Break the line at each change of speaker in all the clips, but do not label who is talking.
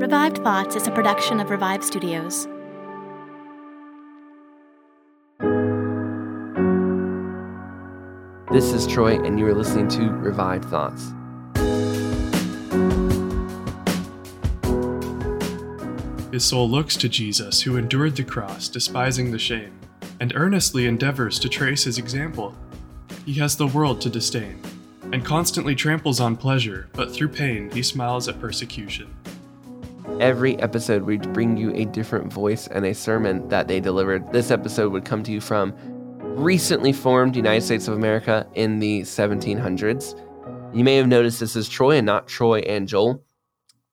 Revived Thoughts is a production of Revive Studios.
This is Troy, and you are listening to Revived Thoughts.
His soul looks to Jesus, who endured the cross, despising the shame, and earnestly endeavors to trace his example. He has the world to disdain, and constantly tramples on pleasure, but through pain he smiles at persecution.
Every episode, we bring you a different voice and a sermon that they delivered. This episode would come to you from recently formed United States of America in the 1700s. You may have noticed this is Troy and not Troy and Joel.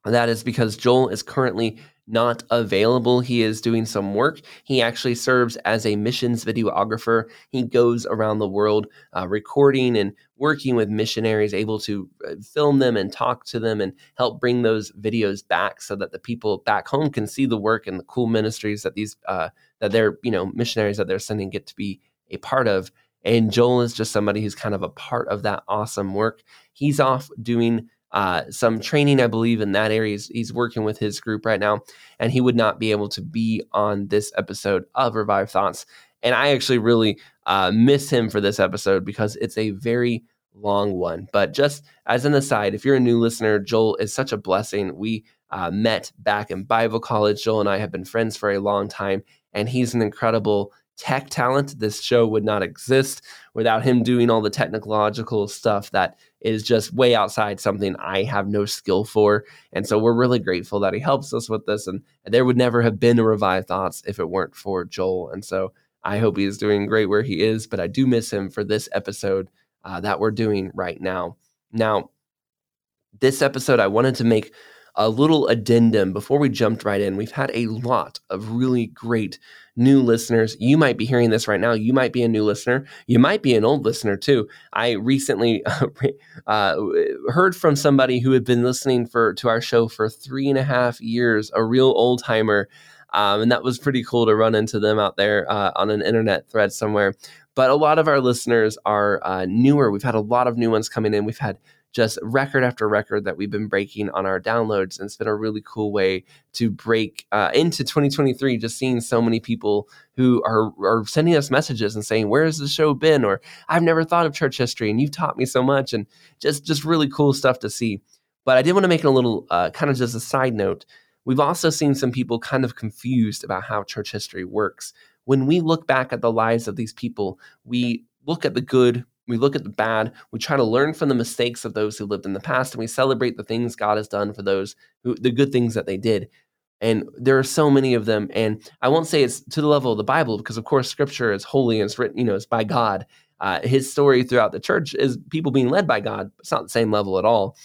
That is because Joel is currently not available. He is doing some work. He actually serves as a missions videographer. He goes around the world uh, recording and working with missionaries, able to uh, film them and talk to them and help bring those videos back so that the people back home can see the work and the cool ministries that these uh, that they're you know missionaries that they're sending get to be a part of. And Joel is just somebody who's kind of a part of that awesome work. He's off doing uh, some training, I believe, in that area. He's, he's, working with his group right now, and he would not be able to be on this episode of Revive Thoughts. And I actually really uh, miss him for this episode because it's a very long one. But just as an aside, if you're a new listener, Joel is such a blessing. We uh, met back in Bible college. Joel and I have been friends for a long time, and he's an incredible tech talent. This show would not exist without him doing all the technological stuff that is just way outside something I have no skill for. And so we're really grateful that he helps us with this. And there would never have been a Revive Thoughts if it weren't for Joel. And so I hope he is doing great where he is, but I do miss him for this episode uh, that we're doing right now. Now, this episode, I wanted to make a little addendum before we jumped right in. We've had a lot of really great new listeners. You might be hearing this right now. You might be a new listener. You might be an old listener too. I recently uh, heard from somebody who had been listening for to our show for three and a half years, a real old timer. Um, and that was pretty cool to run into them out there uh, on an internet thread somewhere. But a lot of our listeners are uh, newer. We've had a lot of new ones coming in. We've had just record after record that we've been breaking on our downloads. And it's been a really cool way to break uh, into 2023, just seeing so many people who are, are sending us messages and saying, Where has the show been? Or I've never thought of church history and you've taught me so much. And just, just really cool stuff to see. But I did want to make a little uh, kind of just a side note. We've also seen some people kind of confused about how church history works. When we look back at the lives of these people, we look at the good, we look at the bad, we try to learn from the mistakes of those who lived in the past, and we celebrate the things God has done for those who, the good things that they did. And there are so many of them. And I won't say it's to the level of the Bible, because of course scripture is holy and it's written, you know, it's by God. Uh, his story throughout the church is people being led by God. It's not the same level at all.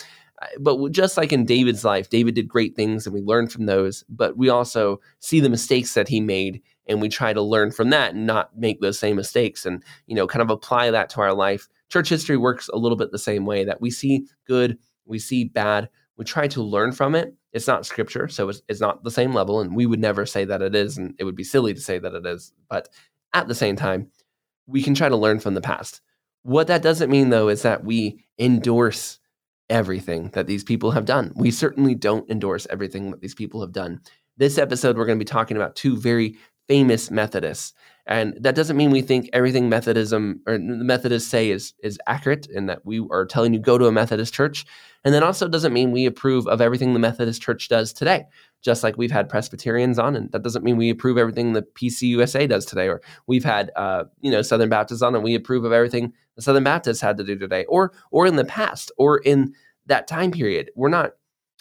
Uh, but just like in David's life, David did great things and we learn from those, but we also see the mistakes that he made and we try to learn from that and not make those same mistakes and you know kind of apply that to our life. Church history works a little bit the same way that we see good we see bad we try to learn from it. It's not scripture so it's, it's not the same level and we would never say that it is and it would be silly to say that it is but at the same time we can try to learn from the past. What that doesn't mean though is that we endorse everything that these people have done. We certainly don't endorse everything that these people have done. This episode we're going to be talking about two very famous Methodists. And that doesn't mean we think everything Methodism or the Methodists say is is accurate and that we are telling you go to a Methodist church. And that also doesn't mean we approve of everything the Methodist church does today. Just like we've had Presbyterians on, and that doesn't mean we approve everything the PCUSA does today, or we've had uh, you know Southern Baptists on, and we approve of everything the Southern Baptists had to do today, or or in the past, or in that time period. We're not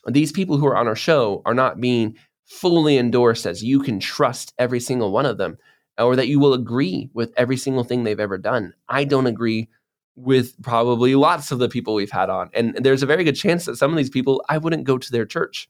these people who are on our show are not being fully endorsed as you can trust every single one of them or that you will agree with every single thing they've ever done. I don't agree with probably lots of the people we've had on. And there's a very good chance that some of these people, I wouldn't go to their church.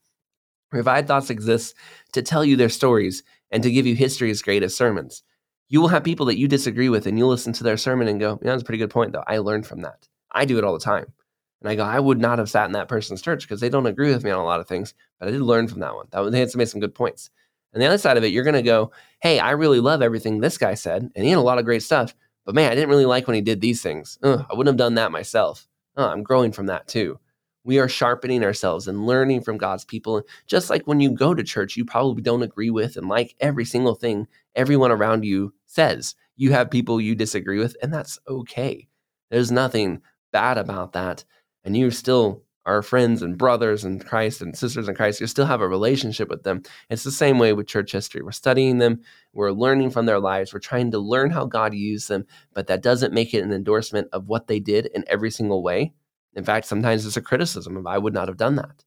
Revive Thoughts exists to tell you their stories and to give you history's greatest sermons. You will have people that you disagree with and you'll listen to their sermon and go, yeah, that's a pretty good point, though. I learned from that. I do it all the time. And I go, I would not have sat in that person's church because they don't agree with me on a lot of things, but I did learn from that one. That they had to make some good points. And the other side of it, you're going to go, hey, I really love everything this guy said, and he had a lot of great stuff. But man, I didn't really like when he did these things. Ugh, I wouldn't have done that myself. Oh, I'm growing from that too. We are sharpening ourselves and learning from God's people. Just like when you go to church, you probably don't agree with and like every single thing everyone around you says. You have people you disagree with, and that's okay. There's nothing bad about that. And you still are friends and brothers in Christ and sisters in Christ. You still have a relationship with them. It's the same way with church history. We're studying them, we're learning from their lives, we're trying to learn how God used them, but that doesn't make it an endorsement of what they did in every single way. In fact, sometimes it's a criticism of I would not have done that.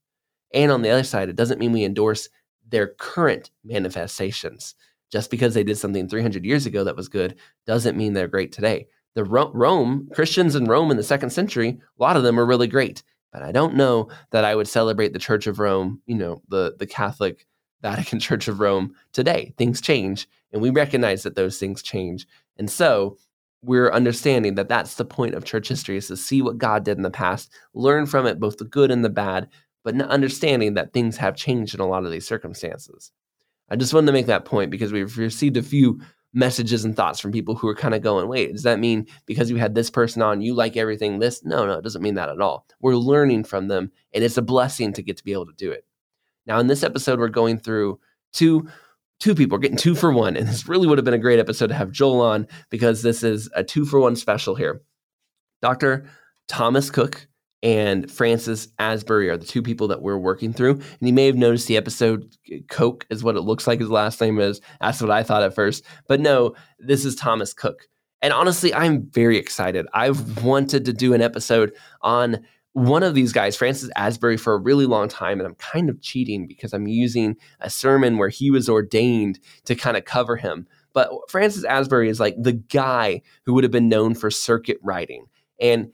And on the other side, it doesn't mean we endorse their current manifestations. Just because they did something 300 years ago that was good doesn't mean they're great today. The Rome, Christians in Rome in the second century, a lot of them are really great. But I don't know that I would celebrate the Church of Rome, you know, the, the Catholic Vatican Church of Rome today. Things change, and we recognize that those things change. And so we're understanding that that's the point of church history is to see what God did in the past, learn from it, both the good and the bad, but understanding that things have changed in a lot of these circumstances. I just wanted to make that point because we've received a few messages and thoughts from people who are kind of going, wait, does that mean because you had this person on, you like everything this? No, no, it doesn't mean that at all. We're learning from them, and it's a blessing to get to be able to do it. Now, in this episode, we're going through two two people. Getting two for one, and this really would have been a great episode to have Joel on because this is a two for one special here. Dr. Thomas Cook and Francis Asbury are the two people that we're working through. And you may have noticed the episode uh, Coke is what it looks like his last name is. That's what I thought at first. But no, this is Thomas Cook. And honestly, I'm very excited. I've wanted to do an episode on one of these guys, Francis Asbury, for a really long time. And I'm kind of cheating because I'm using a sermon where he was ordained to kind of cover him. But Francis Asbury is like the guy who would have been known for circuit riding. And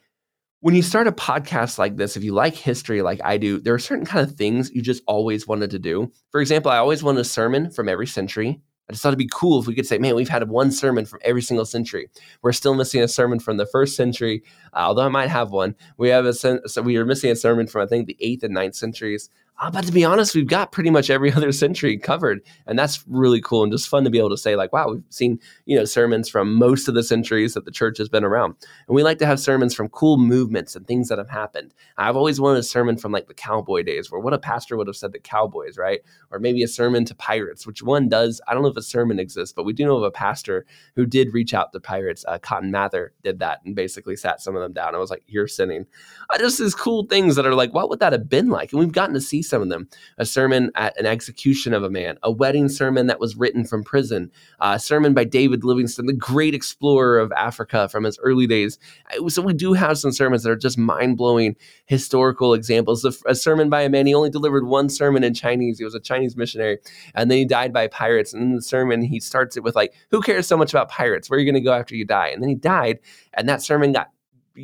when you start a podcast like this, if you like history like I do, there are certain kind of things you just always wanted to do. For example, I always wanted a sermon from every century. I just thought it'd be cool if we could say, man, we've had one sermon from every single century. We're still missing a sermon from the first century, uh, although I might have one. We have a so we are missing a sermon from I think the eighth and ninth centuries. Uh, but to be honest, we've got pretty much every other century covered, and that's really cool and just fun to be able to say, like, wow, we've seen you know sermons from most of the centuries that the church has been around, and we like to have sermons from cool movements and things that have happened. I've always wanted a sermon from like the cowboy days, where what a pastor would have said to cowboys, right? Or maybe a sermon to pirates, which one does. I don't know if a sermon exists, but we do know of a pastor who did reach out to pirates. Uh, Cotton Mather did that and basically sat some of them down. I was like, you're sinning. Uh, just these cool things that are like, what would that have been like? And we've gotten to see some of them. A sermon at an execution of a man, a wedding sermon that was written from prison, uh, a sermon by David Livingstone, the great explorer of Africa from his early days. So we do have some sermons that are just mind blowing historical examples. A sermon by a man, he only delivered one sermon in Chinese. He was a Chinese missionary, and then he died by pirates. And in the sermon, he starts it with like, "Who cares so much about pirates? Where are you going to go after you die?" And then he died, and that sermon got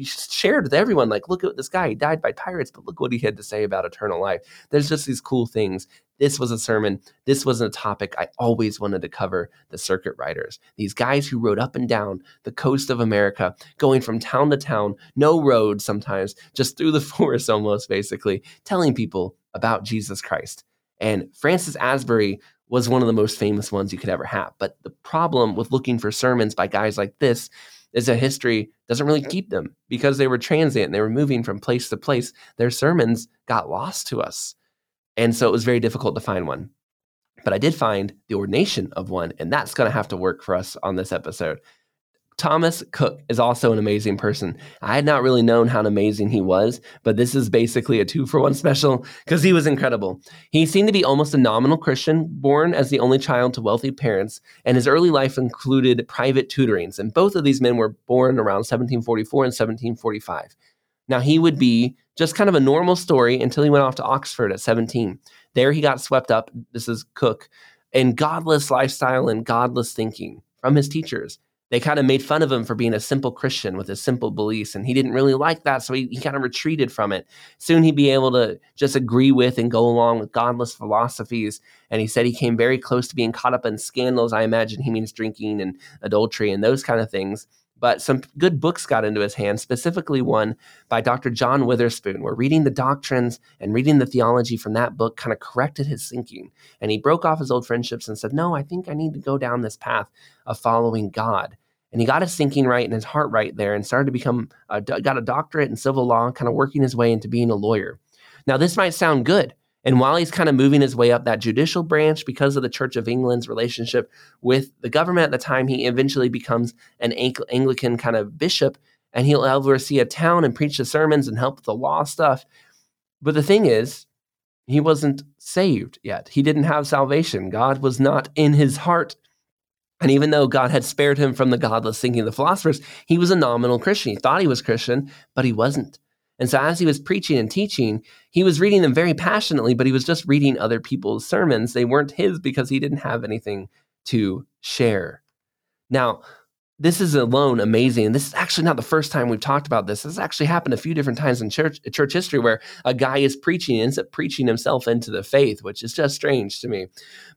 shared with everyone like look at this guy he died by pirates but look what he had to say about eternal life. There's just these cool things. This was a sermon. This was a topic i always wanted to cover the circuit riders. These guys who rode up and down the coast of america going from town to town no roads sometimes just through the forest almost basically telling people about jesus christ. And francis asbury was one of the most famous ones you could ever have. But the problem with looking for sermons by guys like this is that history doesn't really keep them because they were transient and they were moving from place to place. Their sermons got lost to us. And so it was very difficult to find one. But I did find the ordination of one, and that's going to have to work for us on this episode. Thomas Cook is also an amazing person. I had not really known how amazing he was, but this is basically a two for one special because he was incredible. He seemed to be almost a nominal Christian, born as the only child to wealthy parents, and his early life included private tutorings. And both of these men were born around 1744 and 1745. Now, he would be just kind of a normal story until he went off to Oxford at 17. There, he got swept up, this is Cook, in godless lifestyle and godless thinking from his teachers they kind of made fun of him for being a simple Christian with his simple beliefs, and he didn't really like that, so he, he kind of retreated from it. Soon he'd be able to just agree with and go along with godless philosophies. And he said he came very close to being caught up in scandals. I imagine he means drinking and adultery and those kind of things but some good books got into his hands, specifically one by Dr. John Witherspoon, where reading the doctrines and reading the theology from that book kind of corrected his thinking. And he broke off his old friendships and said, No, I think I need to go down this path of following God. And he got his thinking right and his heart right there and started to become, a, got a doctorate in civil law, kind of working his way into being a lawyer. Now, this might sound good. And while he's kind of moving his way up that judicial branch because of the Church of England's relationship with the government at the time, he eventually becomes an Anglican kind of bishop and he'll oversee a town and preach the sermons and help with the law stuff. But the thing is, he wasn't saved yet. He didn't have salvation. God was not in his heart. And even though God had spared him from the godless thinking of the philosophers, he was a nominal Christian. He thought he was Christian, but he wasn't. And so as he was preaching and teaching, he was reading them very passionately, but he was just reading other people's sermons. They weren't his because he didn't have anything to share. Now, this is alone amazing. And this is actually not the first time we've talked about this. This has actually happened a few different times in church church history where a guy is preaching and ends up preaching himself into the faith, which is just strange to me.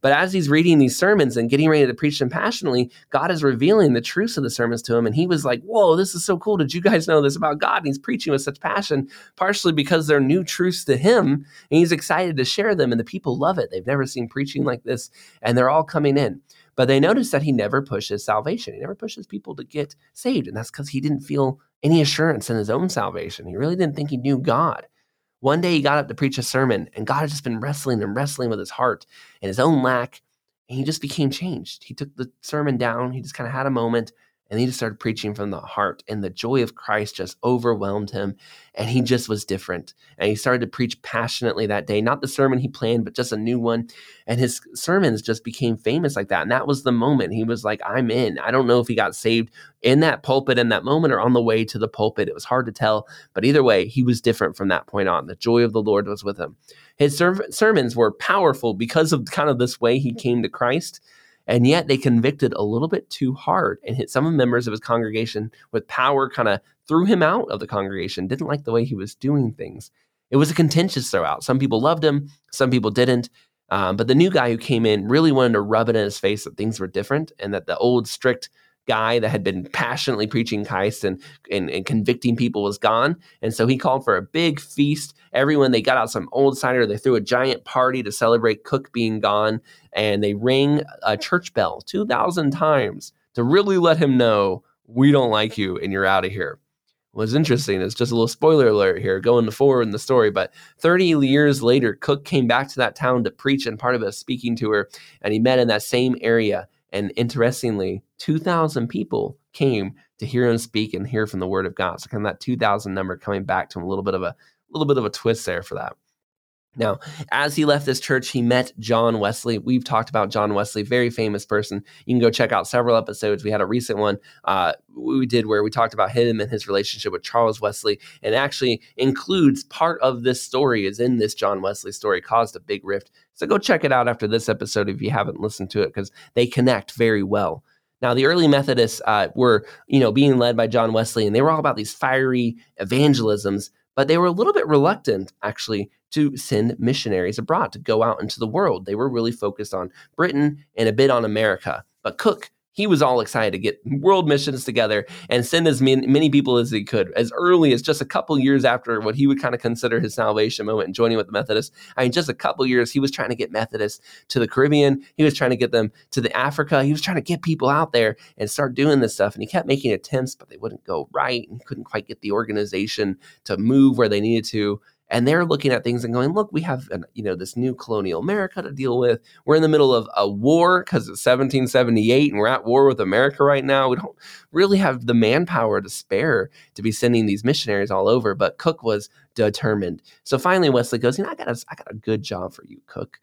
But as he's reading these sermons and getting ready to preach them passionately, God is revealing the truths of the sermons to him. And he was like, Whoa, this is so cool. Did you guys know this about God? And he's preaching with such passion, partially because they're new truths to him. And he's excited to share them. And the people love it. They've never seen preaching like this. And they're all coming in. But they noticed that he never pushes salvation. He never pushes people to get saved. And that's because he didn't feel any assurance in his own salvation. He really didn't think he knew God. One day he got up to preach a sermon, and God had just been wrestling and wrestling with his heart and his own lack. And he just became changed. He took the sermon down. He just kind of had a moment and he just started preaching from the heart, and the joy of Christ just overwhelmed him. And he just was different. And he started to preach passionately that day, not the sermon he planned, but just a new one. And his sermons just became famous like that. And that was the moment he was like, I'm in. I don't know if he got saved in that pulpit in that moment or on the way to the pulpit. It was hard to tell. But either way, he was different from that point on. The joy of the Lord was with him. His ser- sermons were powerful because of kind of this way he came to Christ and yet they convicted a little bit too hard and hit some of the members of his congregation with power, kind of threw him out of the congregation, didn't like the way he was doing things. It was a contentious throwout. Some people loved him, some people didn't. Um, but the new guy who came in really wanted to rub it in his face that things were different and that the old strict guy that had been passionately preaching Christ and, and, and, convicting people was gone. And so he called for a big feast. Everyone, they got out some old cider. They threw a giant party to celebrate Cook being gone. And they rang a church bell 2,000 times to really let him know, we don't like you and you're out of here. What's interesting is just a little spoiler alert here going forward in the story. But 30 years later, Cook came back to that town to preach and part of a speaking tour. And he met in that same area and interestingly, 2,000 people came to hear him speak and hear from the word of God. So kind of that 2,000 number coming back to him a little bit of a, little bit of a twist there for that. Now, as he left this church, he met John Wesley. We've talked about John Wesley, very famous person. You can go check out several episodes. We had a recent one uh, we did where we talked about him and his relationship with Charles Wesley, and actually includes part of this story is in this John Wesley story, caused a big rift. So go check it out after this episode if you haven't listened to it, because they connect very well. Now, the early Methodists uh, were, you know, being led by John Wesley, and they were all about these fiery evangelisms, but they were a little bit reluctant, actually, to send missionaries abroad to go out into the world. They were really focused on Britain and a bit on America. But Cook, he was all excited to get world missions together and send as many, many people as he could as early as just a couple years after what he would kind of consider his salvation moment and joining with the Methodists. I mean, just a couple years, he was trying to get Methodists to the Caribbean. He was trying to get them to the Africa. He was trying to get people out there and start doing this stuff. And he kept making attempts, but they wouldn't go right. And couldn't quite get the organization to move where they needed to and they're looking at things and going, look, we have an, you know this new colonial America to deal with. We're in the middle of a war because it's 1778 and we're at war with America right now. We don't really have the manpower to spare to be sending these missionaries all over. But Cook was determined. So finally, Wesley goes, you know, I got a, I got a good job for you, Cook.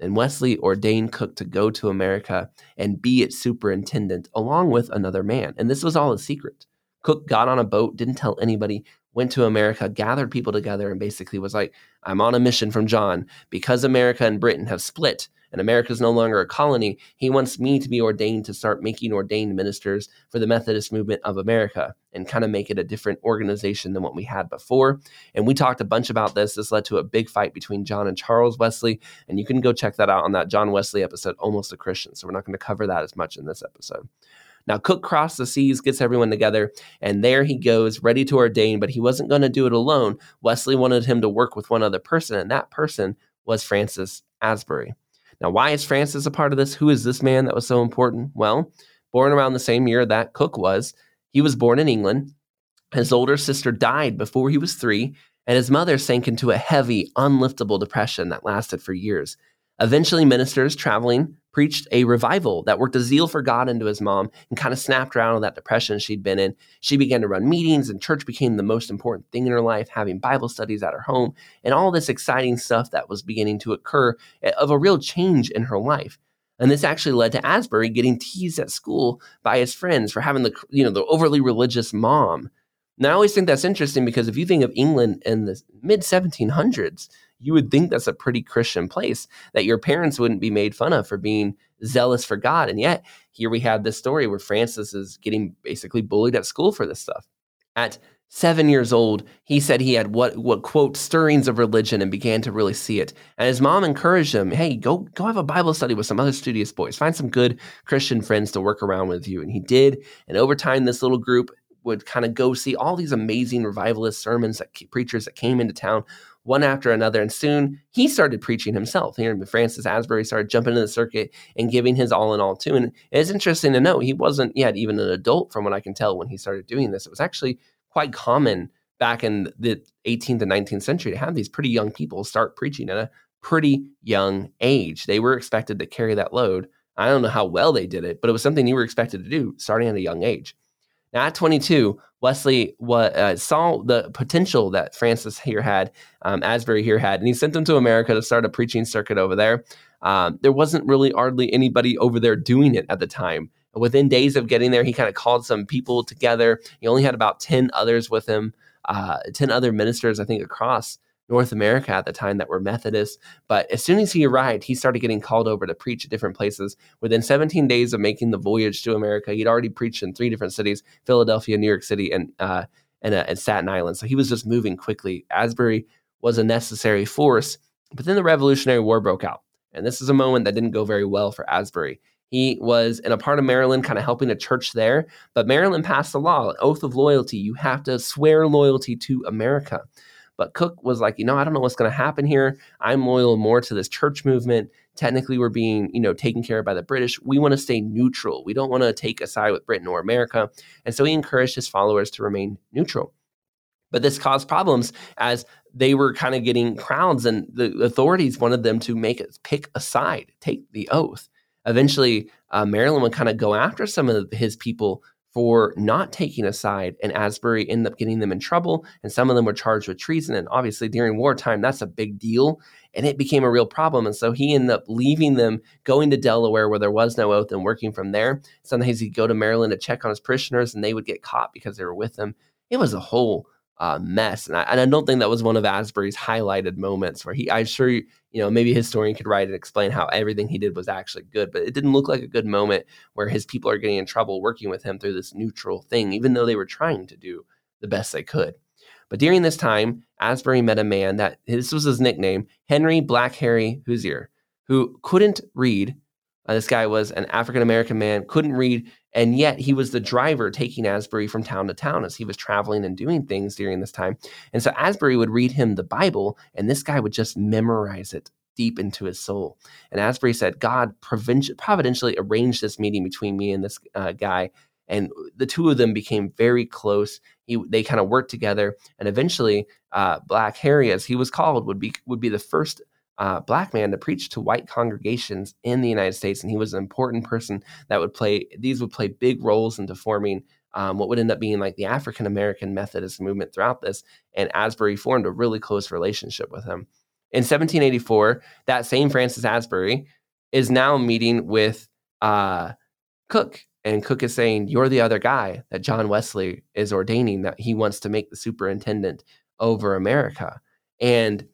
And Wesley ordained Cook to go to America and be its superintendent along with another man. And this was all a secret. Cook got on a boat, didn't tell anybody, went to America, gathered people together, and basically was like, I'm on a mission from John. Because America and Britain have split and America is no longer a colony, he wants me to be ordained to start making ordained ministers for the Methodist movement of America and kind of make it a different organization than what we had before. And we talked a bunch about this. This led to a big fight between John and Charles Wesley. And you can go check that out on that John Wesley episode, Almost a Christian. So we're not going to cover that as much in this episode. Now, Cook crossed the seas, gets everyone together, and there he goes, ready to ordain, but he wasn't going to do it alone. Wesley wanted him to work with one other person, and that person was Francis Asbury. Now, why is Francis a part of this? Who is this man that was so important? Well, born around the same year that Cook was, he was born in England. His older sister died before he was three, and his mother sank into a heavy, unliftable depression that lasted for years. Eventually, ministers traveling preached a revival that worked a zeal for God into his mom and kind of snapped her out of that depression she'd been in. She began to run meetings, and church became the most important thing in her life, having Bible studies at her home, and all this exciting stuff that was beginning to occur eh, of a real change in her life. And this actually led to Asbury getting teased at school by his friends for having the you know the overly religious mom. Now I always think that's interesting because if you think of England in the mid 1700s, you would think that's a pretty Christian place, that your parents wouldn't be made fun of for being zealous for God. And yet, here we have this story where Francis is getting basically bullied at school for this stuff. At seven years old, he said he had what what quote stirrings of religion and began to really see it. And his mom encouraged him, "Hey, go go have a Bible study with some other studious boys. Find some good Christian friends to work around with you." And he did. And over time, this little group would kind of go see all these amazing revivalist sermons that preachers that came into town one after another. And soon he started preaching himself. Here, Francis Asbury started jumping in the circuit and giving his all in all too. And it's interesting to note he wasn't yet even an adult, from what I can tell, when he started doing this. It was actually quite common back in the 18th and 19th century to have these pretty young people start preaching at a pretty young age. They were expected to carry that load. I don't know how well they did it, but it was something you were expected to do starting at a young age. Now, at 22, Wesley what, uh, saw the potential that Francis here had, um, Asbury here had, and he sent him to America to start a preaching circuit over there. Um, there wasn't really hardly anybody over there doing it at the time. Within days of getting there, he kind of called some people together. He only had about 10 others with him, uh, 10 other ministers, I think, across North America at the time that were Methodists. But as soon as he arrived, he started getting called over to preach at different places. Within 17 days of making the voyage to America, he'd already preached in three different cities Philadelphia, New York City, and, uh, and, uh, and Staten Island. So he was just moving quickly. Asbury was a necessary force. But then the Revolutionary War broke out. And this is a moment that didn't go very well for Asbury. He was in a part of Maryland, kind of helping a church there. But Maryland passed a law, an oath of loyalty. You have to swear loyalty to America. But Cook was like, you know, I don't know what's going to happen here. I'm loyal more to this church movement. Technically, we're being, you know, taken care of by the British. We want to stay neutral. We don't want to take a side with Britain or America. And so he encouraged his followers to remain neutral. But this caused problems as they were kind of getting crowds, and the authorities wanted them to make it pick a side, take the oath. Eventually, uh, Maryland would kind of go after some of his people for not taking a side, and Asbury ended up getting them in trouble, and some of them were charged with treason. And obviously, during wartime, that's a big deal, and it became a real problem. And so he ended up leaving them, going to Delaware where there was no oath, and working from there. Sometimes he'd go to Maryland to check on his parishioners, and they would get caught because they were with him. It was a whole uh, mess. And I, and I, don't think that was one of Asbury's highlighted moments where he, I'm sure, you know, maybe a historian could write and explain how everything he did was actually good, but it didn't look like a good moment where his people are getting in trouble working with him through this neutral thing, even though they were trying to do the best they could. But during this time, Asbury met a man that this was his nickname, Henry Black Harry Hoosier, who couldn't read. Uh, this guy was an African American man, couldn't read, and yet he was the driver taking Asbury from town to town as he was traveling and doing things during this time. And so Asbury would read him the Bible, and this guy would just memorize it deep into his soul. And Asbury said, God providentially arranged this meeting between me and this uh, guy. And the two of them became very close. He, they kind of worked together, and eventually, uh, Black Harry, as he was called, would be would be the first uh, black man to preach to white congregations in the United States, and he was an important person that would play. These would play big roles into forming um, what would end up being like the African American Methodist movement throughout this. And Asbury formed a really close relationship with him. In 1784, that same Francis Asbury is now meeting with uh, Cook, and Cook is saying, "You're the other guy that John Wesley is ordaining that he wants to make the superintendent over America." And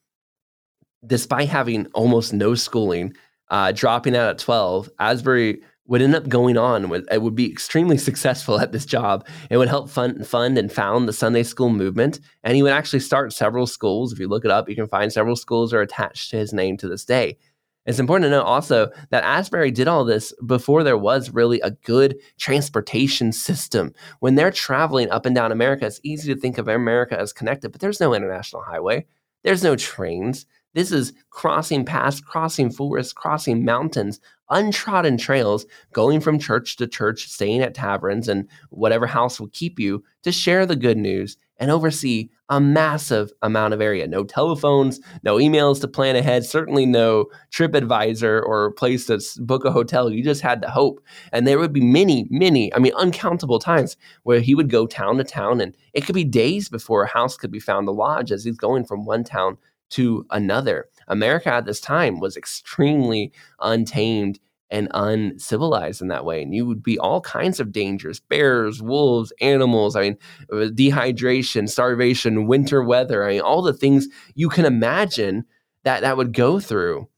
despite having almost no schooling, uh, dropping out at 12, Asbury would end up going on with it would be extremely successful at this job. It would help fund, fund and found the Sunday school movement, and he would actually start several schools. If you look it up, you can find several schools are attached to his name to this day. It's important to note also that Asbury did all this before there was really a good transportation system. When they're traveling up and down America, it's easy to think of America as connected, but there's no international highway. There's no trains. This is crossing paths, crossing forests, crossing mountains, untrodden trails, going from church to church, staying at taverns and whatever house will keep you to share the good news and oversee a massive amount of area. No telephones, no emails to plan ahead, certainly no TripAdvisor or place to book a hotel. You just had to hope. And there would be many, many, I mean, uncountable times where he would go town to town, and it could be days before a house could be found to lodge as he's going from one town to another. America at this time was extremely untamed and uncivilized in that way. And you would be all kinds of dangers bears, wolves, animals. I mean, uh, dehydration, starvation, winter weather. I mean, all the things you can imagine that that would go through.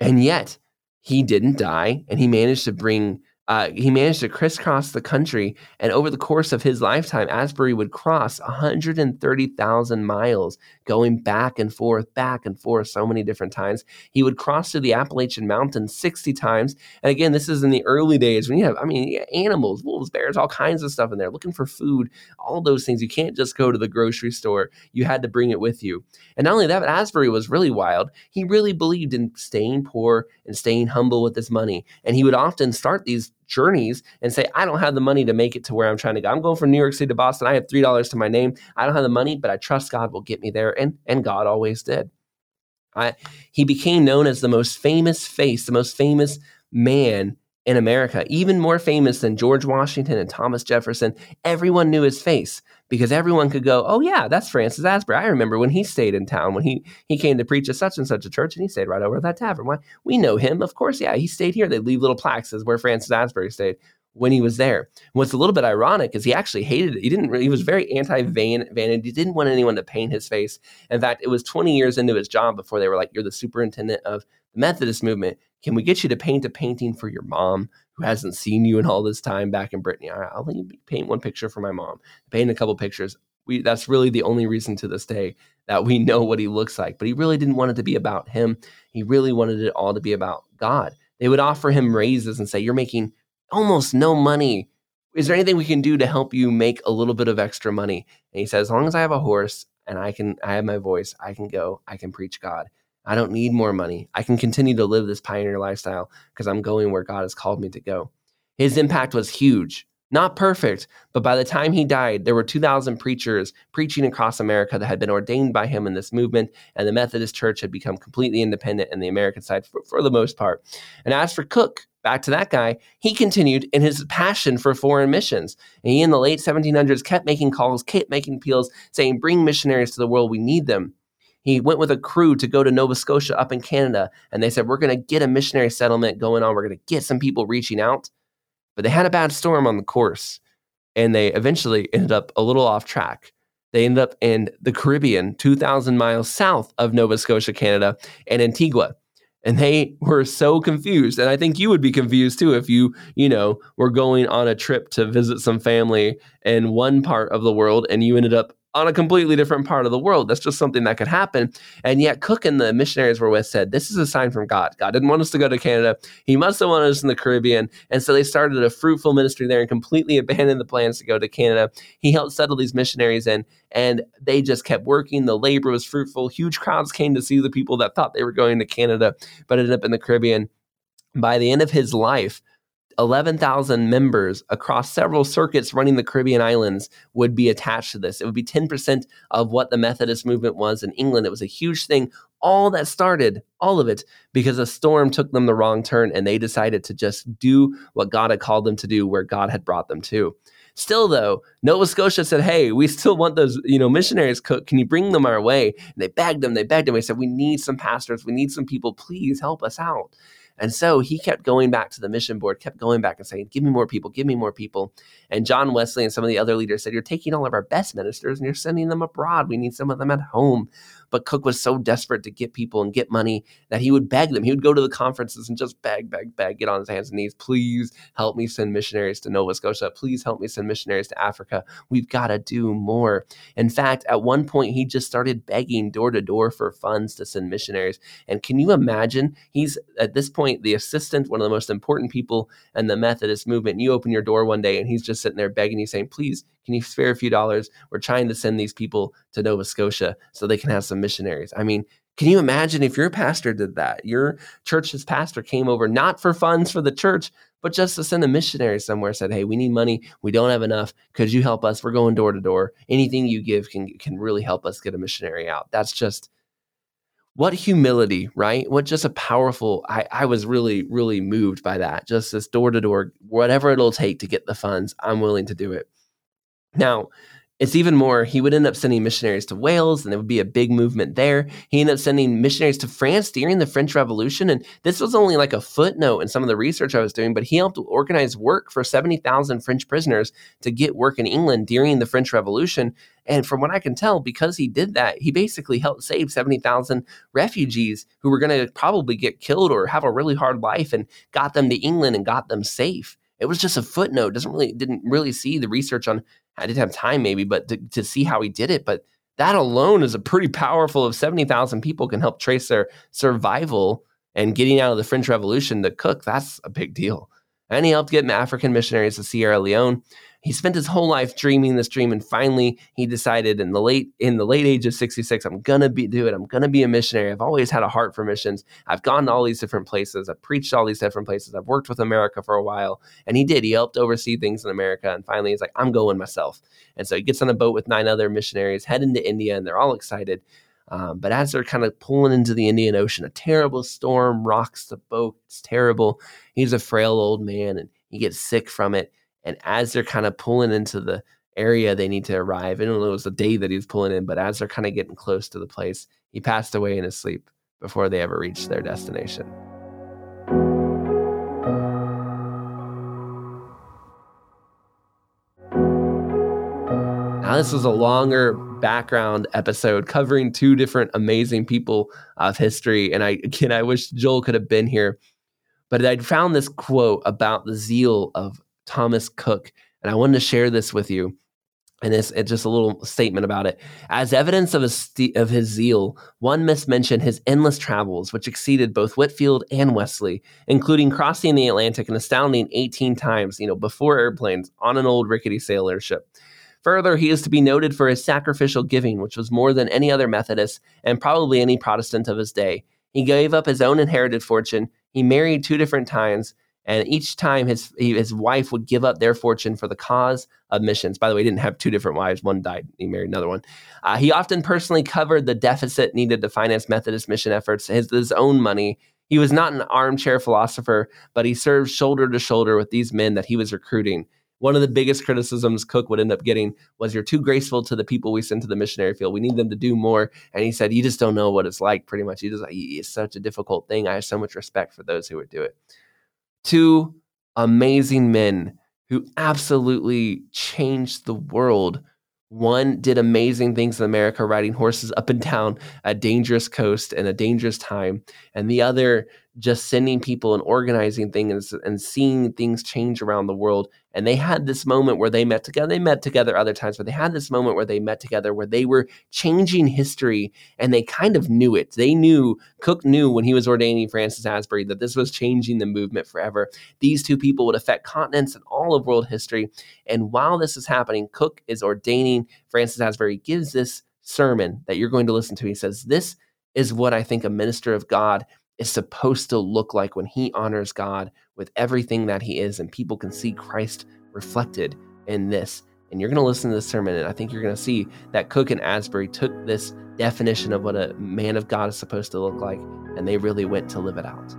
And yet, he didn't die and he managed to bring uh, he managed to crisscross the country, and over the course of his lifetime, Asbury would cross 130,000 miles, going back and forth, back and forth so many different times. He would cross to the Appalachian Mountains 60 times. And again, this is in the early days when you have, I mean, animals, wolves, bears, all kinds of stuff in there, looking for food, all those things. You can't just go to the grocery store, you had to bring it with you. And not only that, but Asbury was really wild. He really believed in staying poor and staying humble with his money. And he would often start these journeys and say, I don't have the money to make it to where I'm trying to go. I'm going from New York City to Boston. I have $3 to my name. I don't have the money, but I trust God will get me there. And, and God always did. I, he became known as the most famous face, the most famous man in America, even more famous than George Washington and Thomas Jefferson. Everyone knew his face because everyone could go, "Oh yeah, that's Francis Asbury. I remember when he stayed in town when he he came to preach at such and such a church, and he stayed right over at that tavern. Why? We know him, of course. Yeah, he stayed here. They leave little plaques as where Francis Asbury stayed when he was there. What's a little bit ironic is he actually hated it. He didn't. He was very anti-vanity. He didn't want anyone to paint his face. In fact, it was 20 years into his job before they were like, "You're the superintendent of the Methodist movement. Can we get you to paint a painting for your mom hasn't seen you in all this time back in Brittany? I'll let you paint one picture for my mom. Paint a couple pictures. We, that's really the only reason to this day that we know what he looks like. But he really didn't want it to be about him. He really wanted it all to be about God. They would offer him raises and say, You're making almost no money. Is there anything we can do to help you make a little bit of extra money? And he said, As long as I have a horse and I can I have my voice, I can go, I can preach God. I don't need more money. I can continue to live this pioneer lifestyle because I'm going where God has called me to go. His impact was huge. Not perfect, but by the time he died, there were 2,000 preachers preaching across America that had been ordained by him in this movement, and the Methodist Church had become completely independent in the American side for, for the most part. And as for Cook, back to that guy, he continued in his passion for foreign missions. And he, in the late 1700s, kept making calls, kept making appeals, saying, Bring missionaries to the world, we need them he went with a crew to go to Nova Scotia up in Canada, and they said, We're going to get a missionary settlement going on. We're going to get some people reaching out. But they had a bad storm on the course, and they eventually ended up a little off track. They ended up in the Caribbean, 2,000 miles south of Nova Scotia, Canada, and Antigua. And they were so confused. And I think you would be confused too if you, you know, were going on a trip to visit some family in one part of the world and you ended up on a completely different part of the world. That's just something that could happen. And yet, Cook and the missionaries were with said, This is a sign from God. God didn't want us to go to Canada. He must have wanted us in the Caribbean. And so they started a fruitful ministry there and completely abandoned the plans to go to Canada. He helped settle these missionaries in, and they just kept working. The labor was fruitful. Huge crowds came to see the people that thought they were going to Canada, but ended up in the Caribbean. By the end of his life, 11,000 members across several circuits running the Caribbean islands would be attached to this. It would be 10% of what the Methodist movement was in England. It was a huge thing. All that started, all of it, because a storm took them the wrong turn and they decided to just do what God had called them to do where God had brought them to. Still, though, Nova Scotia said, "Hey, we still want those, you know, missionaries. Cook, can you bring them our way?" And they begged them. They begged them. They said, "We need some pastors. We need some people. Please help us out." And so he kept going back to the mission board, kept going back and saying, Give me more people, give me more people. And John Wesley and some of the other leaders said, You're taking all of our best ministers and you're sending them abroad. We need some of them at home. But Cook was so desperate to get people and get money that he would beg them. He would go to the conferences and just beg, beg, beg, get on his hands and knees. Please help me send missionaries to Nova Scotia. Please help me send missionaries to Africa. We've got to do more. In fact, at one point, he just started begging door to door for funds to send missionaries. And can you imagine? He's at this point the assistant, one of the most important people in the Methodist movement. And you open your door one day and he's just sitting there begging you, saying, Please, can you spare a few dollars? We're trying to send these people to Nova Scotia so they can have some missionaries. I mean, Can you imagine if your pastor did that? Your church's pastor came over not for funds for the church, but just to send a missionary somewhere, said, Hey, we need money. We don't have enough. Could you help us? We're going door to door. Anything you give can, can really help us get a missionary out. That's just what humility, right? What just a powerful, I, I was really, really moved by that. Just this door to door, whatever it'll take to get the funds, I'm willing to do it. Now, it's even more, he would end up sending missionaries to Wales, and there would be a big movement there. He ended up sending missionaries to France during the French Revolution. And this was only like a footnote in some of the research I was doing, but he helped organize work for 70,000 French prisoners to get work in England during the French Revolution. And from what I can tell, because he did that, he basically helped save 70,000 refugees who were going to probably get killed or have a really hard life and got them to England and got them safe. It was just a footnote. Doesn't really didn't really see the research on I didn't have time maybe, but to, to see how he did it. But that alone is a pretty powerful of 70,000 people can help trace their survival and getting out of the French Revolution to cook. That's a big deal. And he helped get African missionaries to Sierra Leone. He spent his whole life dreaming this dream and finally he decided in the late in the late age of 66 i'm gonna be do it. I'm gonna be a missionary. I've always had a heart for missions. I've gone to all these different places. I've preached all these different places. I've worked with america for a while. And he did. He helped oversee things in america and finally he's like i'm going myself. And so he gets on a boat with nine other missionaries head into india and they're all excited um, but as they're kind of pulling into the Indian Ocean, a terrible storm rocks the boat. It's terrible. He's a frail old man and he gets sick from it. And as they're kind of pulling into the area they need to arrive, I don't know it was the day that he was pulling in, but as they're kind of getting close to the place, he passed away in his sleep before they ever reached their destination. Now, this was a longer background episode covering two different amazing people of history. And I, again, I wish Joel could have been here. But I'd found this quote about the zeal of Thomas Cook. And I wanted to share this with you. And it's, it's just a little statement about it. As evidence of his, of his zeal, one must mention his endless travels, which exceeded both Whitefield and Wesley, including crossing the Atlantic an astounding 18 times, you know, before airplanes on an old rickety sailor ship. Further, he is to be noted for his sacrificial giving, which was more than any other Methodist and probably any Protestant of his day. He gave up his own inherited fortune. He married two different times and each time his his wife would give up their fortune for the cause of missions. By the way, he didn't have two different wives. One died. He married another one. Uh, he often personally covered the deficit needed to finance Methodist mission efforts. His, his own money. He was not an armchair philosopher, but he served shoulder to shoulder with these men that he was recruiting. One of the biggest criticisms Cook would end up getting was, You're too graceful to the people we send to the missionary field. We need them to do more. And he said, You just don't know what it's like, pretty much. He just, like, it's such a difficult thing. I have so much respect for those who would do it two amazing men who absolutely changed the world. One did amazing things in America, riding horses up and down a dangerous coast in a dangerous time. And the other just sending people and organizing things and seeing things change around the world. And they had this moment where they met together. They met together other times, but they had this moment where they met together where they were changing history and they kind of knew it. They knew, Cook knew when he was ordaining Francis Asbury that this was changing the movement forever. These two people would affect continents and all of world history. And while this is happening, Cook is ordaining Francis Asbury, gives this sermon that you're going to listen to. He says, This is what I think a minister of God is supposed to look like when he honors God with everything that he is, and people can see Christ reflected in this. And you're going to listen to this sermon, and I think you're going to see that Cook and Asbury took this definition of what a man of God is supposed to look like, and they really went to live it out.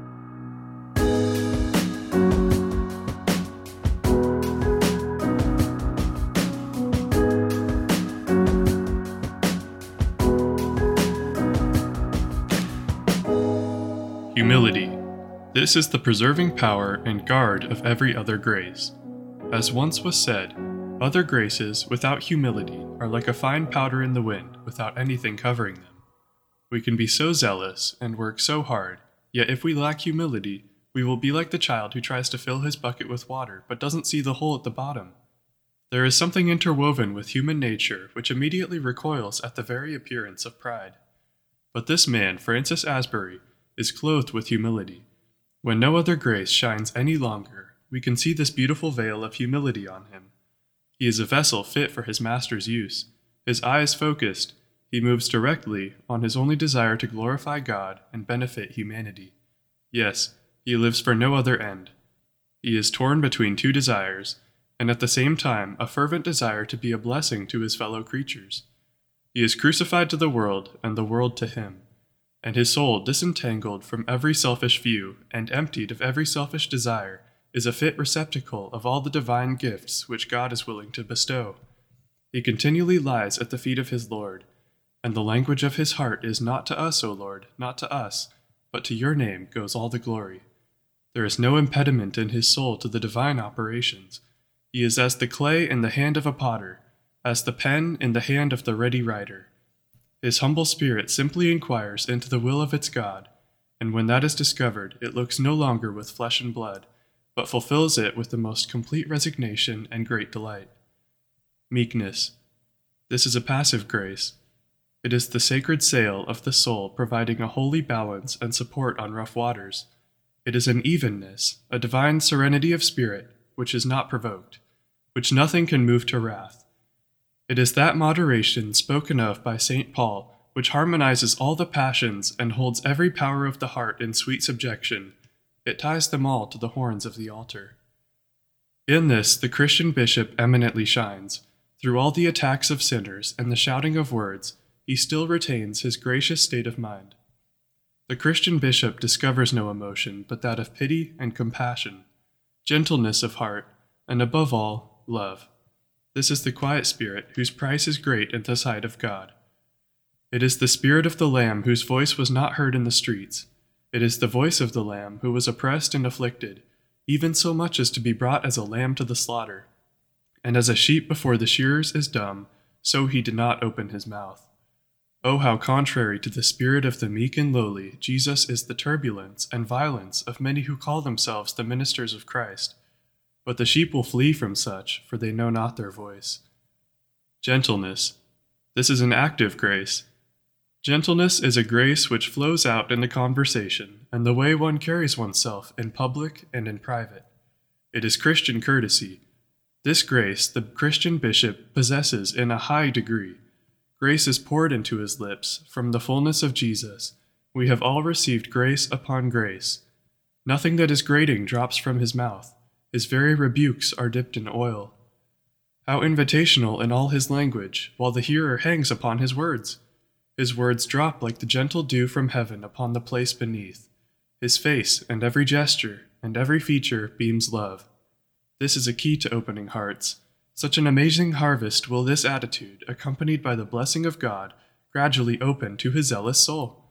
This is the preserving power and guard of every other grace. As once was said, other graces without humility are like a fine powder in the wind without anything covering them. We can be so zealous and work so hard, yet if we lack humility, we will be like the child who tries to fill his bucket with water but doesn't see the hole at the bottom. There is something interwoven with human nature which immediately recoils at the very appearance of pride. But this man, Francis Asbury, is clothed with humility. When no other grace shines any longer, we can see this beautiful veil of humility on him. He is a vessel fit for his master's use. His eye is focused. he moves directly on his only desire to glorify God and benefit humanity. Yes, he lives for no other end. He is torn between two desires, and at the same time a fervent desire to be a blessing to his fellow creatures. He is crucified to the world, and the world to him, and his soul, disentangled from every selfish view and emptied of every selfish desire, is a fit receptacle of all the divine gifts which God is willing to bestow. He continually lies at the feet of his Lord, and the language of his heart is not to us, O Lord, not to us, but to your name goes all the glory. There is no impediment in his soul to the divine operations. He is as the clay in the hand of a potter, as the pen in the hand of the ready writer. His humble spirit simply inquires into the will of its God, and when that is discovered, it looks no longer with flesh and blood, but fulfills it with the most complete resignation and great delight. Meekness. This is a passive grace. It is the sacred sail of the soul providing a holy balance and support on rough waters. It is an evenness, a divine serenity of spirit, which is not provoked, which nothing can move to wrath. It is that moderation spoken of by St. Paul, which harmonizes all the passions and holds every power of the heart in sweet subjection. It ties them all to the horns of the altar. In this, the Christian bishop eminently shines. Through all the attacks of sinners and the shouting of words, he still retains his gracious state of mind. The Christian bishop discovers no emotion but that of pity and compassion, gentleness of heart, and above all, love. This is the quiet spirit whose price is great in the sight of God. It is the spirit of the Lamb whose voice was not heard in the streets. It is the voice of the Lamb who was oppressed and afflicted, even so much as to be brought as a lamb to the slaughter. And as a sheep before the shearers is dumb, so he did not open his mouth. Oh, how contrary to the spirit of the meek and lowly, Jesus is the turbulence and violence of many who call themselves the ministers of Christ. But the sheep will flee from such, for they know not their voice. Gentleness. This is an active grace. Gentleness is a grace which flows out in the conversation and the way one carries oneself in public and in private. It is Christian courtesy. This grace the Christian bishop possesses in a high degree. Grace is poured into his lips from the fullness of Jesus. We have all received grace upon grace. Nothing that is grating drops from his mouth. His very rebukes are dipped in oil. How invitational in all his language, while the hearer hangs upon his words! His words drop like the gentle dew from heaven upon the place beneath. His face and every gesture and every feature beams love. This is a key to opening hearts. Such an amazing harvest will this attitude, accompanied by the blessing of God, gradually open to his zealous soul.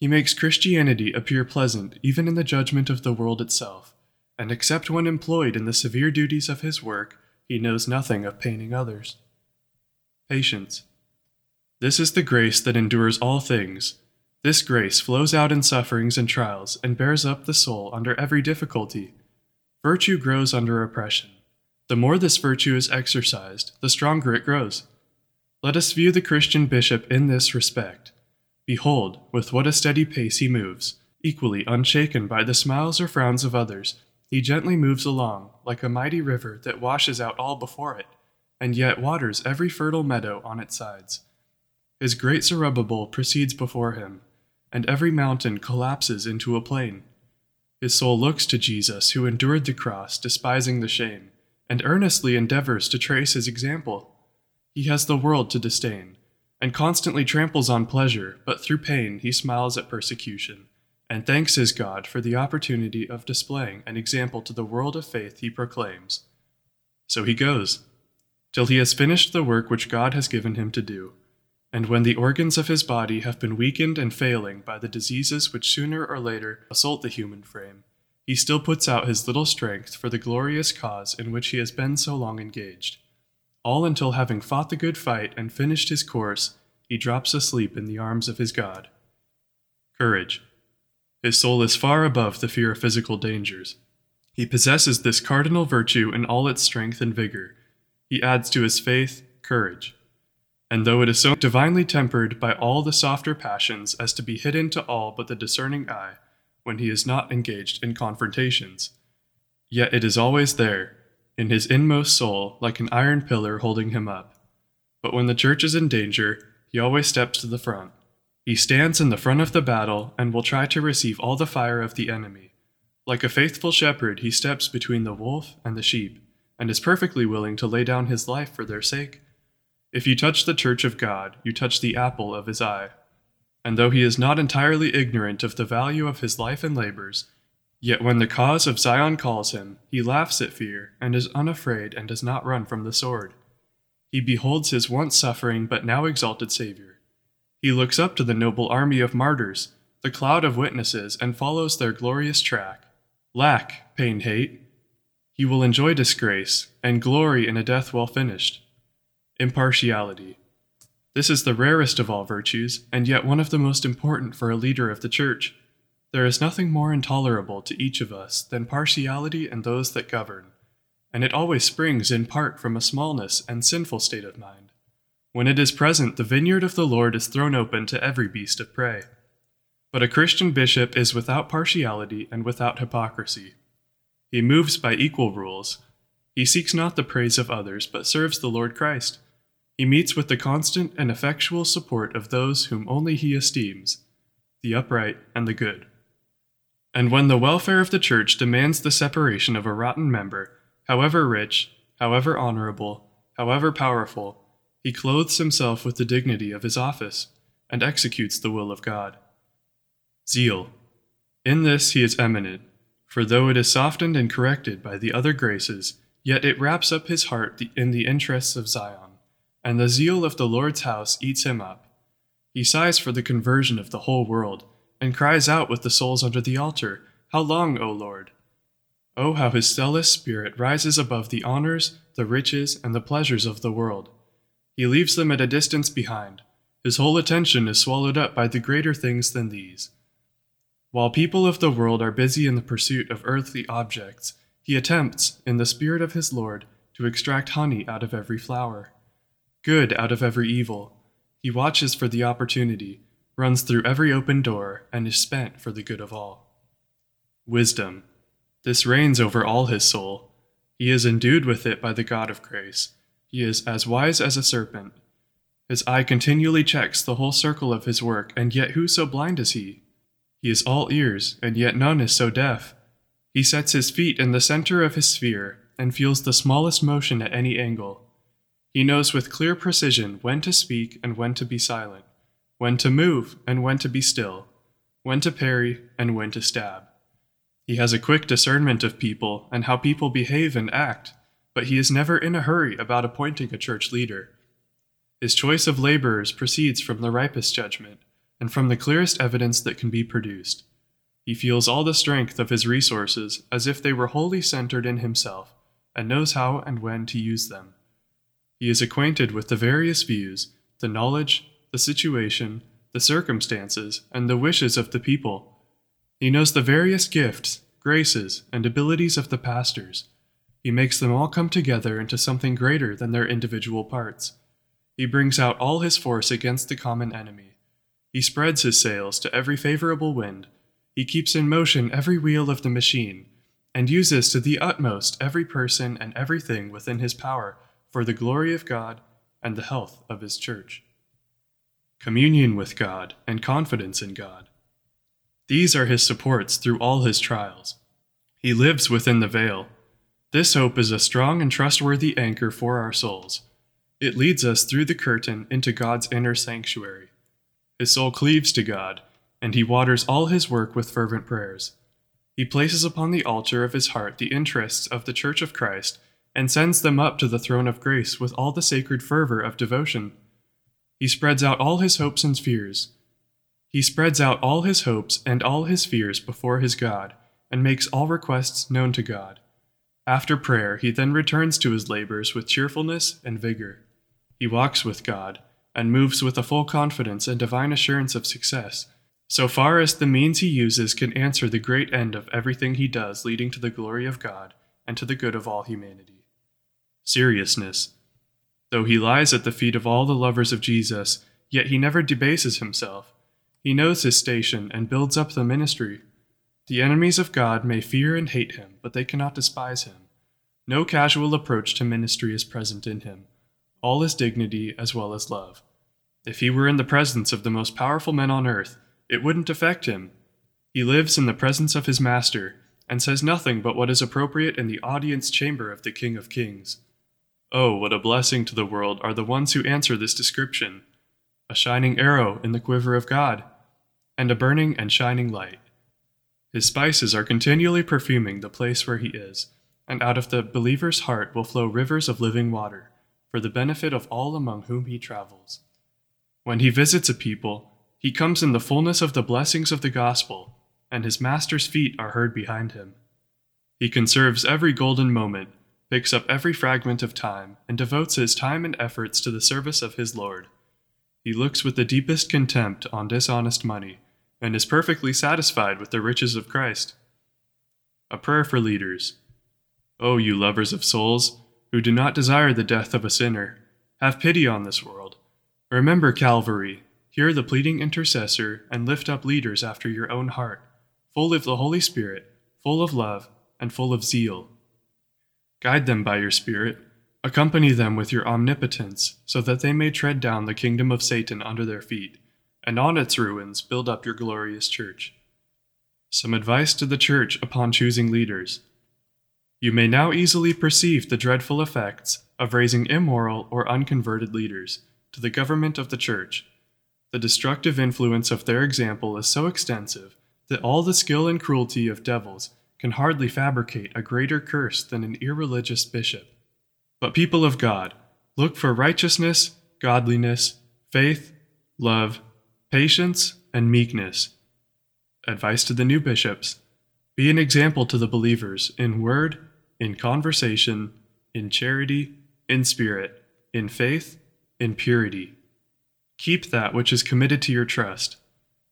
He makes Christianity appear pleasant even in the judgment of the world itself, and except when employed in the severe duties of his work, he knows nothing of paining others. Patience. This is the grace that endures all things. This grace flows out in sufferings and trials and bears up the soul under every difficulty. Virtue grows under oppression. The more this virtue is exercised, the stronger it grows. Let us view the Christian bishop in this respect. Behold, with what a steady pace he moves, equally unshaken by the smiles or frowns of others. He gently moves along, like a mighty river that washes out all before it, and yet waters every fertile meadow on its sides. His great Zerubbabel proceeds before him, and every mountain collapses into a plain. His soul looks to Jesus, who endured the cross, despising the shame and earnestly endeavors to trace his example. He has the world to disdain, and constantly tramples on pleasure, but through pain he smiles at persecution, and thanks his God for the opportunity of displaying an example to the world of faith he proclaims. So he goes, till he has finished the work which God has given him to do. And when the organs of his body have been weakened and failing by the diseases which sooner or later assault the human frame, he still puts out his little strength for the glorious cause in which he has been so long engaged. All until having fought the good fight and finished his course, he drops asleep in the arms of his God. Courage. His soul is far above the fear of physical dangers. He possesses this cardinal virtue in all its strength and vigor. He adds to his faith courage. And though it is so divinely tempered by all the softer passions as to be hidden to all but the discerning eye, when he is not engaged in confrontations. Yet it is always there, in his inmost soul, like an iron pillar holding him up. But when the church is in danger, he always steps to the front. He stands in the front of the battle and will try to receive all the fire of the enemy. Like a faithful shepherd, he steps between the wolf and the sheep, and is perfectly willing to lay down his life for their sake. If you touch the church of God, you touch the apple of his eye. And though he is not entirely ignorant of the value of his life and labors, yet when the cause of Zion calls him, he laughs at fear, and is unafraid, and does not run from the sword. He beholds his once suffering but now exalted Savior. He looks up to the noble army of martyrs, the cloud of witnesses, and follows their glorious track. Lack, pain, hate. He will enjoy disgrace, and glory in a death well finished. Impartiality. This is the rarest of all virtues, and yet one of the most important for a leader of the Church. There is nothing more intolerable to each of us than partiality in those that govern, and it always springs in part from a smallness and sinful state of mind. When it is present, the vineyard of the Lord is thrown open to every beast of prey. But a Christian bishop is without partiality and without hypocrisy. He moves by equal rules. He seeks not the praise of others, but serves the Lord Christ. He meets with the constant and effectual support of those whom only he esteems, the upright and the good. And when the welfare of the church demands the separation of a rotten member, however rich, however honorable, however powerful, he clothes himself with the dignity of his office and executes the will of God. Zeal. In this he is eminent, for though it is softened and corrected by the other graces, yet it wraps up his heart in the interests of Zion, and the zeal of the Lord's house eats him up. He sighs for the conversion of the whole world, and cries out with the souls under the altar, How long, O Lord? Oh, how his zealous spirit rises above the honors, the riches, and the pleasures of the world he leaves them at a distance behind. His whole attention is swallowed up by the greater things than these. While people of the world are busy in the pursuit of earthly objects, he attempts, in the spirit of his Lord, to extract honey out of every flower, good out of every evil. He watches for the opportunity, runs through every open door, and is spent for the good of all. Wisdom. This reigns over all his soul. He is endued with it by the God of grace he is as wise as a serpent. His eye continually checks the whole circle of his work, and yet who so blind is he? He is all ears, and yet none is so deaf. He sets his feet in the center of his sphere, and feels the smallest motion at any angle. He knows with clear precision when to speak and when to be silent, when to move and when to be still, when to parry and when to stab. He has a quick discernment of people and how people behave and act but he is never in a hurry about appointing a church leader. His choice of laborers proceeds from the ripest judgment and from the clearest evidence that can be produced. He feels all the strength of his resources as if they were wholly centered in himself, and knows how and when to use them. He is acquainted with the various views, the knowledge, the situation, the circumstances, and the wishes of the people. He knows the various gifts, graces, and abilities of the pastors he makes them all come together into something greater than their individual parts. He brings out all his force against the common enemy. He spreads his sails to every favorable wind. He keeps in motion every wheel of the machine, and uses to the utmost every person and everything within his power for the glory of God and the health of his church. Communion with God and confidence in God. These are his supports through all his trials. He lives within the veil this hope is a strong and trustworthy anchor for our souls. It leads us through the curtain into God's inner sanctuary. His soul cleaves to God, and he waters all his work with fervent prayers. He places upon the altar of his heart the interests of the Church of Christ and sends them up to the throne of grace with all the sacred fervor of devotion. He spreads out all his hopes and fears. He spreads out all his hopes and all his fears before his God, and makes all requests known to God. After prayer, he then returns to his labors with cheerfulness and vigor. He walks with God and moves with a full confidence and divine assurance of success, so far as the means he uses can answer the great end of everything he does, leading to the glory of God and to the good of all humanity. Seriousness. Though he lies at the feet of all the lovers of Jesus, yet he never debases himself. He knows his station and builds up the ministry. The enemies of God may fear and hate him, but they cannot despise him. No casual approach to ministry is present in him, all is dignity as well as love. If he were in the presence of the most powerful men on earth, it wouldn't affect him. He lives in the presence of his master and says nothing but what is appropriate in the audience chamber of the King of Kings. Oh, what a blessing to the world are the ones who answer this description a shining arrow in the quiver of God, and a burning and shining light. His spices are continually perfuming the place where he is, and out of the believer's heart will flow rivers of living water, for the benefit of all among whom he travels. When he visits a people, he comes in the fullness of the blessings of the gospel, and his master's feet are heard behind him. He conserves every golden moment, picks up every fragment of time, and devotes his time and efforts to the service of his Lord. He looks with the deepest contempt on dishonest money, and is perfectly satisfied with the riches of Christ. A prayer for leaders. O oh, you lovers of souls, who do not desire the death of a sinner, have pity on this world. Remember Calvary, hear the pleading intercessor, and lift up leaders after your own heart, full of the Holy Spirit, full of love, and full of zeal. Guide them by your Spirit, accompany them with your omnipotence, so that they may tread down the kingdom of Satan under their feet and on its ruins build up your glorious church. Some advice to the church upon choosing leaders. You may now easily perceive the dreadful effects of raising immoral or unconverted leaders to the government of the church. The destructive influence of their example is so extensive that all the skill and cruelty of devils can hardly fabricate a greater curse than an irreligious bishop. But people of God, look for righteousness, godliness, faith, love, patience, and meekness. Advice to the new bishops Be an example to the believers in word, in conversation, in charity, in spirit, in faith, in purity. Keep that which is committed to your trust.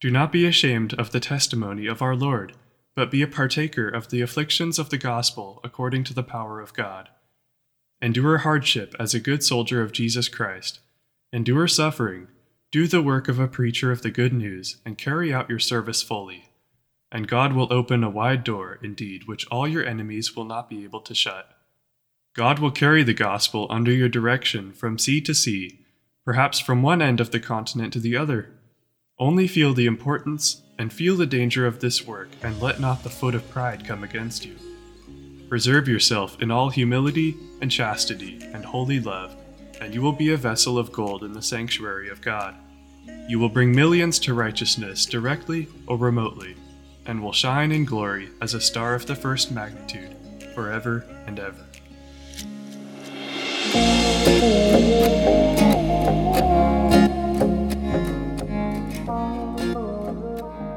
Do not be ashamed of the testimony of our Lord, but be a partaker of the afflictions of the gospel according to the power of God. Endure hardship as a good soldier of Jesus Christ. Endure suffering do the work of a preacher of the good news and carry out your service fully. And God will open a wide door, indeed, which all your enemies will not be able to shut. God will carry the gospel under your direction from sea to sea, perhaps from one end of the continent to the other. Only feel the importance and feel the danger of this work, and let not the foot of pride come against you. Preserve yourself in all humility and chastity and holy love, and you will be a vessel of gold in the sanctuary of God. You will bring millions to righteousness directly or remotely, and will shine in glory as a star of the first magnitude, forever and ever.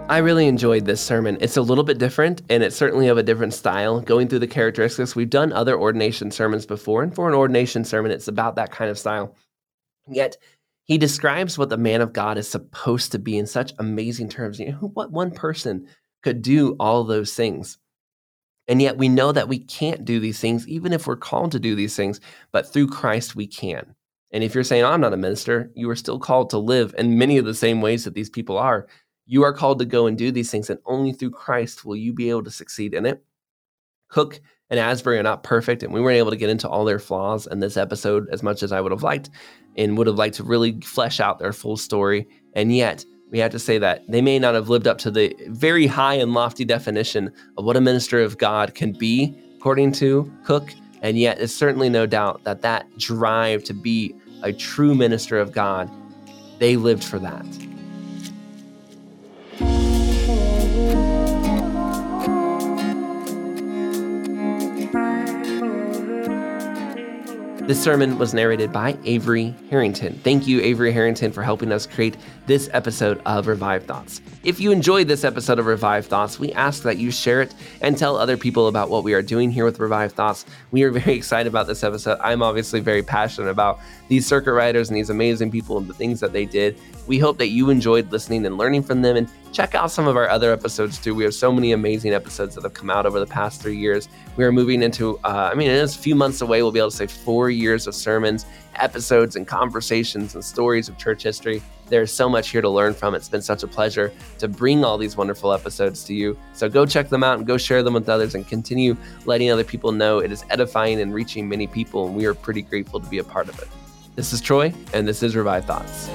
I really enjoyed this sermon. It's a little bit different and it's certainly of a different style. Going through the characteristics, we've done other ordination sermons before, and for an ordination sermon, it's about that kind of style. Yet, he describes what the man of God is supposed to be in such amazing terms. You know, what one person could do all those things. And yet we know that we can't do these things, even if we're called to do these things, but through Christ we can. And if you're saying, I'm not a minister, you are still called to live in many of the same ways that these people are. You are called to go and do these things, and only through Christ will you be able to succeed in it. Coke and Asbury are not perfect, and we weren't able to get into all their flaws in this episode as much as I would have liked and would have liked to really flesh out their full story. And yet, we have to say that they may not have lived up to the very high and lofty definition of what a minister of God can be, according to Coke. And yet, it's certainly no doubt that that drive to be a true minister of God, they lived for that. This sermon was narrated by Avery Harrington. Thank you, Avery Harrington, for helping us create this episode of Revived Thoughts. If you enjoyed this episode of Revived Thoughts, we ask that you share it and tell other people about what we are doing here with Revived Thoughts. We are very excited about this episode. I'm obviously very passionate about these circuit riders and these amazing people and the things that they did. We hope that you enjoyed listening and learning from them and check out some of our other episodes too. We have so many amazing episodes that have come out over the past three years. We are moving into, uh, I mean, is a few months away. We'll be able to say four years of sermons, episodes, and conversations and stories of church history. There's so much here to learn from. It's been such a pleasure to bring all these wonderful episodes to you. So go check them out and go share them with others and continue letting other people know it is edifying and reaching many people. And we are pretty grateful to be a part of it. This is Troy, and this is Revived Thoughts.